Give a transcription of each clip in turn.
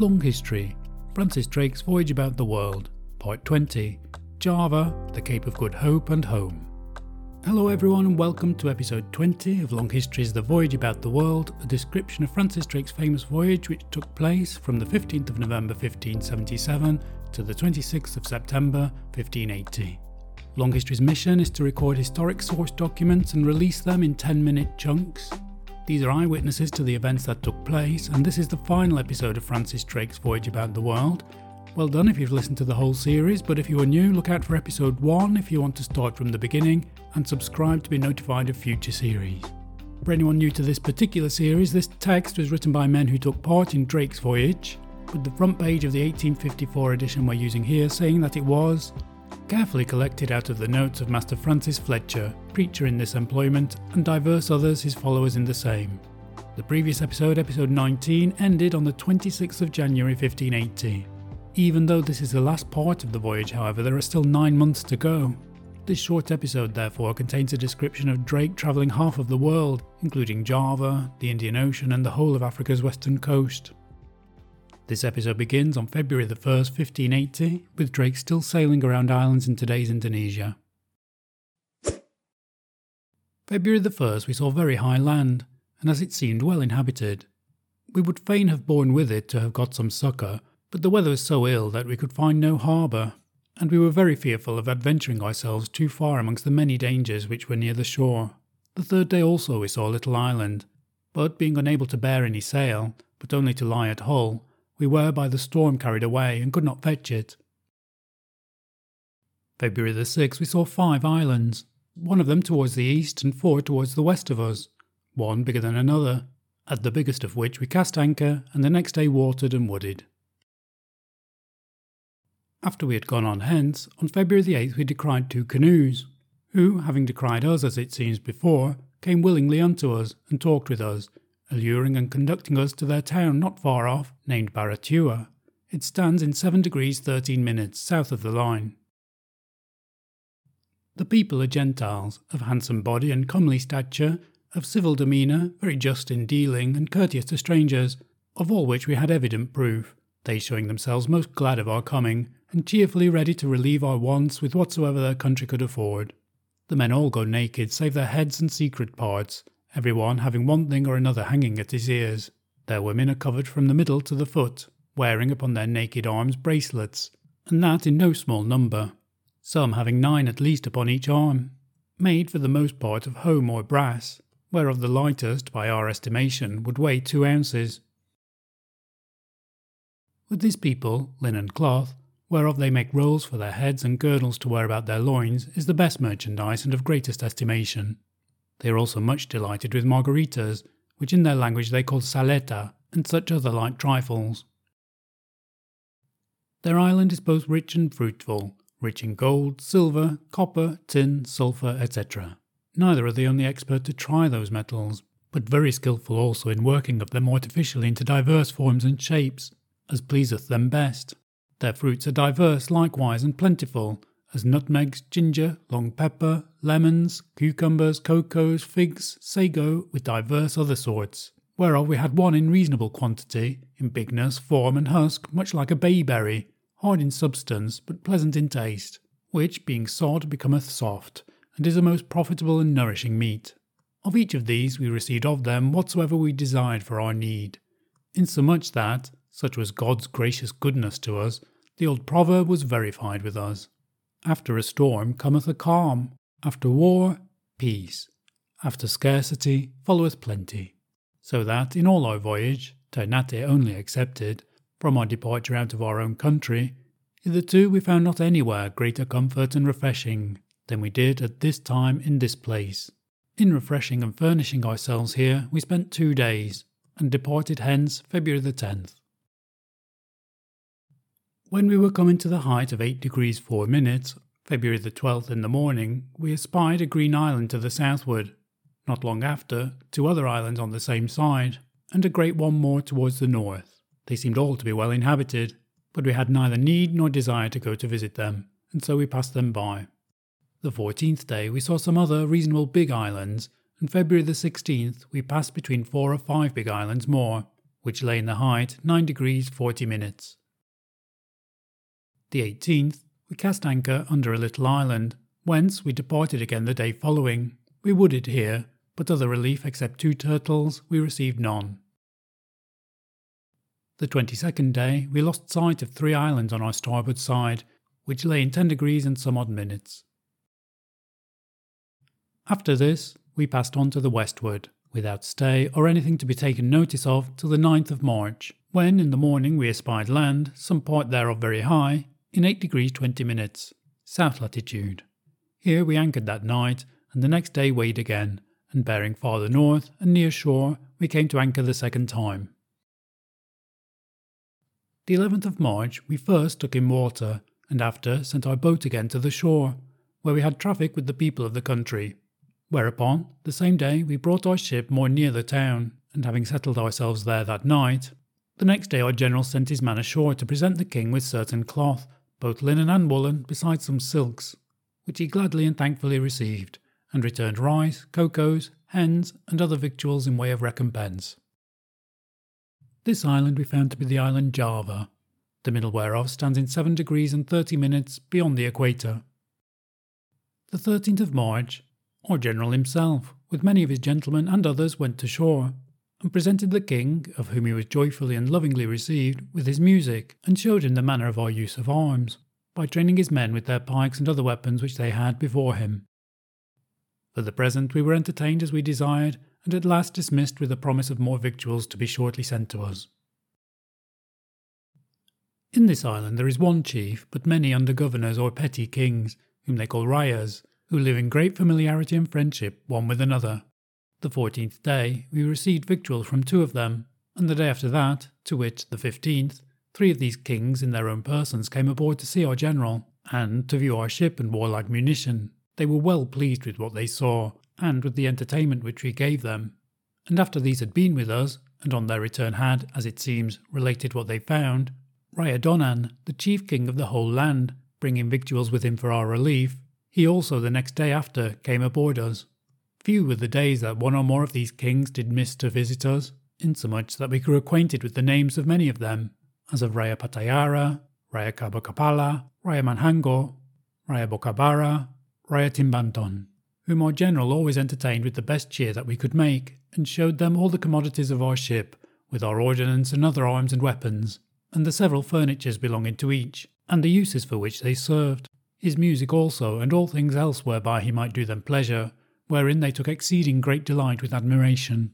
Long History Francis Drake's Voyage About the World, Part 20 Java, the Cape of Good Hope, and Home. Hello, everyone, and welcome to episode 20 of Long History's The Voyage About the World, a description of Francis Drake's famous voyage which took place from the 15th of November 1577 to the 26th of September 1580. Long History's mission is to record historic source documents and release them in 10 minute chunks. These are eyewitnesses to the events that took place, and this is the final episode of Francis Drake's Voyage About the World. Well done if you've listened to the whole series, but if you are new, look out for episode 1 if you want to start from the beginning, and subscribe to be notified of future series. For anyone new to this particular series, this text was written by men who took part in Drake's voyage, with the front page of the 1854 edition we're using here saying that it was carefully collected out of the notes of Master Francis Fletcher, preacher in this employment, and diverse others his followers in the same. The previous episode, episode 19, ended on the 26th of January 1580. Even though this is the last part of the voyage, however, there are still nine months to go. This short episode, therefore, contains a description of Drake travelling half of the world, including Java, the Indian Ocean, and the whole of Africa's western coast. This episode begins on February the 1st, 1580, with Drake still sailing around islands in today's Indonesia. February the 1st, we saw very high land, and as it seemed well inhabited. We would fain have borne with it to have got some succour, but the weather was so ill that we could find no harbour, and we were very fearful of adventuring ourselves too far amongst the many dangers which were near the shore. The third day also we saw a little island, but being unable to bear any sail, but only to lie at Hull, we were by the storm carried away and could not fetch it. February the 6th, we saw five islands, one of them towards the east and four towards the west of us, one bigger than another, at the biggest of which we cast anchor and the next day watered and wooded. After we had gone on hence, on February the 8th we descried two canoes, who, having descried us as it seems before, came willingly unto us and talked with us, alluring and conducting us to their town not far off, named Baratua. It stands in 7 degrees 13 minutes south of the line. The people are Gentiles, of handsome body and comely stature, of civil demeanour, very just in dealing, and courteous to strangers, of all which we had evident proof, they showing themselves most glad of our coming, and cheerfully ready to relieve our wants with whatsoever their country could afford. The men all go naked, save their heads and secret parts, every one having one thing or another hanging at his ears. Their women are covered from the middle to the foot, wearing upon their naked arms bracelets, and that in no small number, some having nine at least upon each arm, made for the most part of home or brass, whereof the lightest, by our estimation, would weigh two ounces. With this people, linen cloth, whereof they make rolls for their heads and girdles to wear about their loins, is the best merchandise and of greatest estimation. They are also much delighted with margaritas, which in their language they call saleta, and such other like trifles. Their island is both rich and fruitful, rich in gold, silver, copper, tin, sulphur, etc. Neither are they only expert to try those metals, but very skilful also in working of them artificially into diverse forms and shapes, as pleaseth them best. Their fruits are diverse likewise and plentiful, as nutmegs, ginger, long pepper, lemons, cucumbers, cocoas, figs, sago, with divers other sorts, whereof we had one in reasonable quantity, in bigness, form, and husk, much like a bayberry, hard in substance, but pleasant in taste, which, being sod, becometh soft, and is a most profitable and nourishing meat. Of each of these we received of them whatsoever we desired for our need, insomuch that, such was God's gracious goodness to us, the old proverb was verified with us. After a storm cometh a calm, after war, peace, after scarcity followeth plenty. So that in all our voyage, Ternate only excepted, from our departure out of our own country, hitherto we found not anywhere greater comfort and refreshing than we did at this time in this place. In refreshing and furnishing ourselves here, we spent two days, and departed hence February the 10th. When we were coming to the height of 8 degrees 4 minutes, February the 12th in the morning, we espied a green island to the southward. Not long after, two other islands on the same side, and a great one more towards the north. They seemed all to be well inhabited, but we had neither need nor desire to go to visit them, and so we passed them by. The 14th day we saw some other reasonable big islands, and February the 16th we passed between four or five big islands more, which lay in the height 9 degrees 40 minutes. The 18th, we cast anchor under a little island, whence we departed again the day following. We wooded here, but other relief except two turtles we received none. The 22nd day, we lost sight of three islands on our starboard side, which lay in 10 degrees and some odd minutes. After this, we passed on to the westward, without stay or anything to be taken notice of till the 9th of March, when in the morning we espied land, some part thereof very high, in 8 degrees 20 minutes, south latitude. Here we anchored that night, and the next day weighed again, and bearing farther north and near shore, we came to anchor the second time. The 11th of March, we first took in water, and after sent our boat again to the shore, where we had traffic with the people of the country. Whereupon, the same day, we brought our ship more near the town, and having settled ourselves there that night, the next day our general sent his man ashore to present the king with certain cloth, both linen and woolen, besides some silks, which he gladly and thankfully received, and returned rice, cocoas, hens, and other victuals in way of recompense. This island we found to be the island Java, the middle whereof stands in 7 degrees and 30 minutes beyond the equator. The 13th of March, our general himself, with many of his gentlemen and others, went to shore, and presented the king, of whom he was joyfully and lovingly received, with his music, and showed him the manner of our use of arms, by training his men with their pikes and other weapons which they had before him. For the present we were entertained as we desired, and at last dismissed with the promise of more victuals to be shortly sent to us. In this island there is one chief, but many under governors or petty kings, whom they call rayas, who live in great familiarity and friendship one with another. The fourteenth day we received victuals from two of them, and the day after that, to wit, the fifteenth, three of these kings in their own persons came aboard to see our general, and to view our ship and warlike munition. They were well pleased with what they saw, and with the entertainment which we gave them. And after these had been with us, and on their return had, as it seems, related what they found, Raya Donan, the chief king of the whole land, bringing victuals with him for our relief, he also the next day after came aboard us. Few were the days that one or more of these kings did miss to visit us, insomuch that we grew acquainted with the names of many of them, as of Raya Patayara, Raya Kabakapala, Raya Manhango, Raya Bokabara, Raya Timbanton, whom our general always entertained with the best cheer that we could make, and showed them all the commodities of our ship, with our ordnance and other arms and weapons, and the several furnitures belonging to each, and the uses for which they served his music also, and all things else whereby he might do them pleasure, wherein they took exceeding great delight with admiration.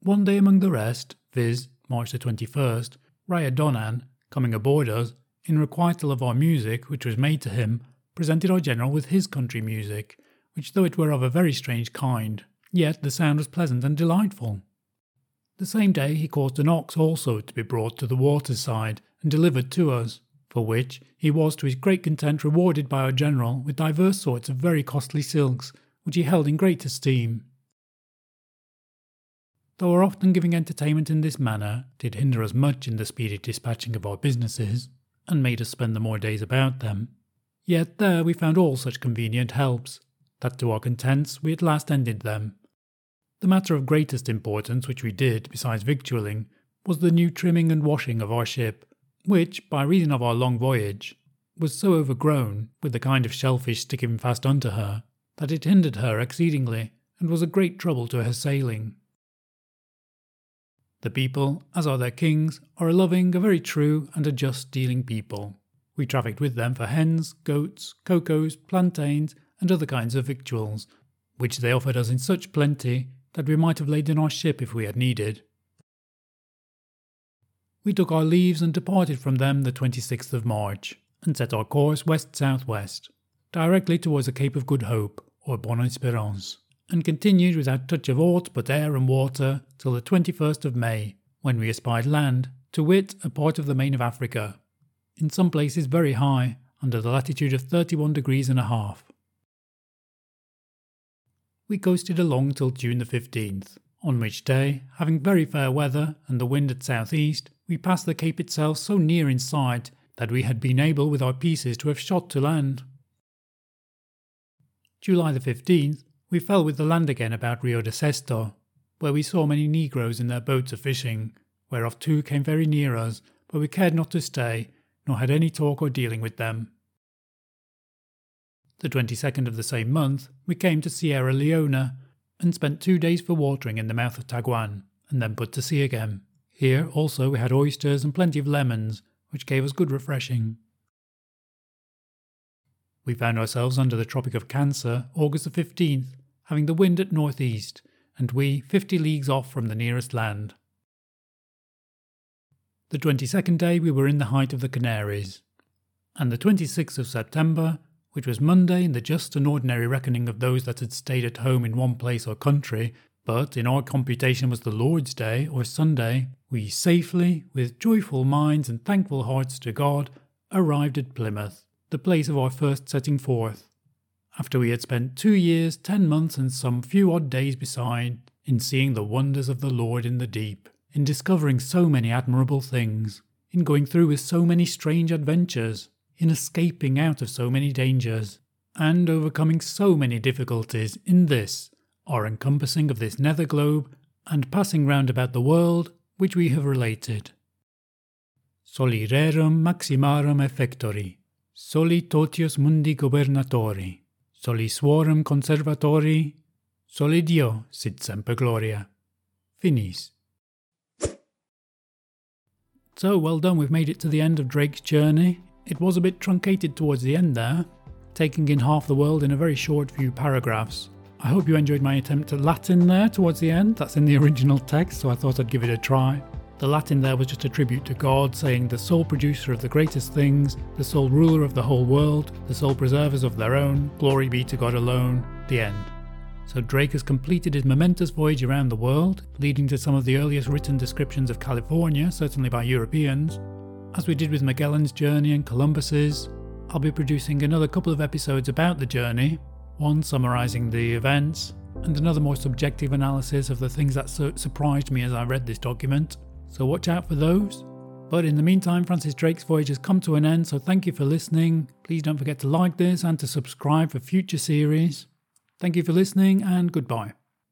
One day among the rest, viz., March the 21st, Raya Donan, coming aboard us, in requital of our music, which was made to him, presented our general with his country music, which though it were of a very strange kind, yet the sound was pleasant and delightful. The same day he caused an ox also to be brought to the water side and delivered to us, for which he was to his great content rewarded by our general with divers sorts of very costly silks, which he held in great esteem. Though our often giving entertainment in this manner did hinder us much in the speedy dispatching of our businesses, and made us spend the more days about them, yet there we found all such convenient helps, that to our contents we at last ended them. The matter of greatest importance which we did, besides victualling, was the new trimming and washing of our ship, which, by reason of our long voyage, was so overgrown with the kind of shellfish sticking fast unto her that it hindered her exceedingly and was a great trouble to her sailing. The people, as are their kings, are a loving, a very true, and a just dealing people. We trafficked with them for hens, goats, cocoas, plantains, and other kinds of victuals, which they offered us in such plenty that we might have laid in our ship if we had needed. We took our leaves and departed from them the 26th of March, and set our course west southwest, directly towards the Cape of Good Hope, or Bonne Esperance, and continued without touch of aught but air and water till the 21st of May, when we espied land, to wit, a part of the main of Africa, in some places very high, under the latitude of 31 degrees and a half. We coasted along till June the 15th, on which day, having very fair weather and the wind at south east, we passed the cape itself so near in sight that we had been able with our pieces to have shot to land. July the 15th, we fell with the land again about Rio de Sesto, where we saw many Negroes in their boats a fishing, whereof two came very near us, but we cared not to stay, nor had any talk or dealing with them. The 22nd of the same month, we came to Sierra Leone, and spent two days for watering in the mouth of Taguan, and then put to sea again. Here also we had oysters and plenty of lemons, which gave us good refreshing. We found ourselves under the Tropic of Cancer August the 15th, having the wind at northeast, and we 50 leagues off from the nearest land. The 22nd day we were in the height of the Canaries, and the 26th of September, which was Monday in the just and ordinary reckoning of those that had stayed at home in one place or country, but in our computation was the Lord's Day or Sunday, we safely, with joyful minds and thankful hearts to God, arrived at Plymouth the place of our first setting forth, after we had spent two years, ten months, and some few odd days beside, in seeing the wonders of the Lord in the deep, in discovering so many admirable things, in going through with so many strange adventures, in escaping out of so many dangers, and overcoming so many difficulties in this, our encompassing of this nether globe, and passing round about the world, which we have related. Soli rerum maximarum effectori soli totius mundi gobernatori, soli suorum conservatori, soli Dio sit semper gloria. Finis. So, well done, we've made it to the end of Drake's journey. It was a bit truncated towards the end there, taking in half the world in a very short few paragraphs. I hope you enjoyed my attempt at Latin there towards the end. That's in the original text, so I thought I'd give it a try. The Latin there was just a tribute to God, saying the sole producer of the greatest things, the sole ruler of the whole world, the sole preservers of their own, glory be to God alone, the end. So Drake has completed his momentous voyage around the world, leading to some of the earliest written descriptions of California, certainly by Europeans. As we did with Magellan's journey and Columbus's, I'll be producing another couple of episodes about the journey, one summarising the events, and another more subjective analysis of the things that su- surprised me as I read this document so watch out for those. But in the meantime, Francis Drake's voyage has come to an end, so thank you for listening. Please don't forget to like this and to subscribe for future series. Thank you for listening, and goodbye.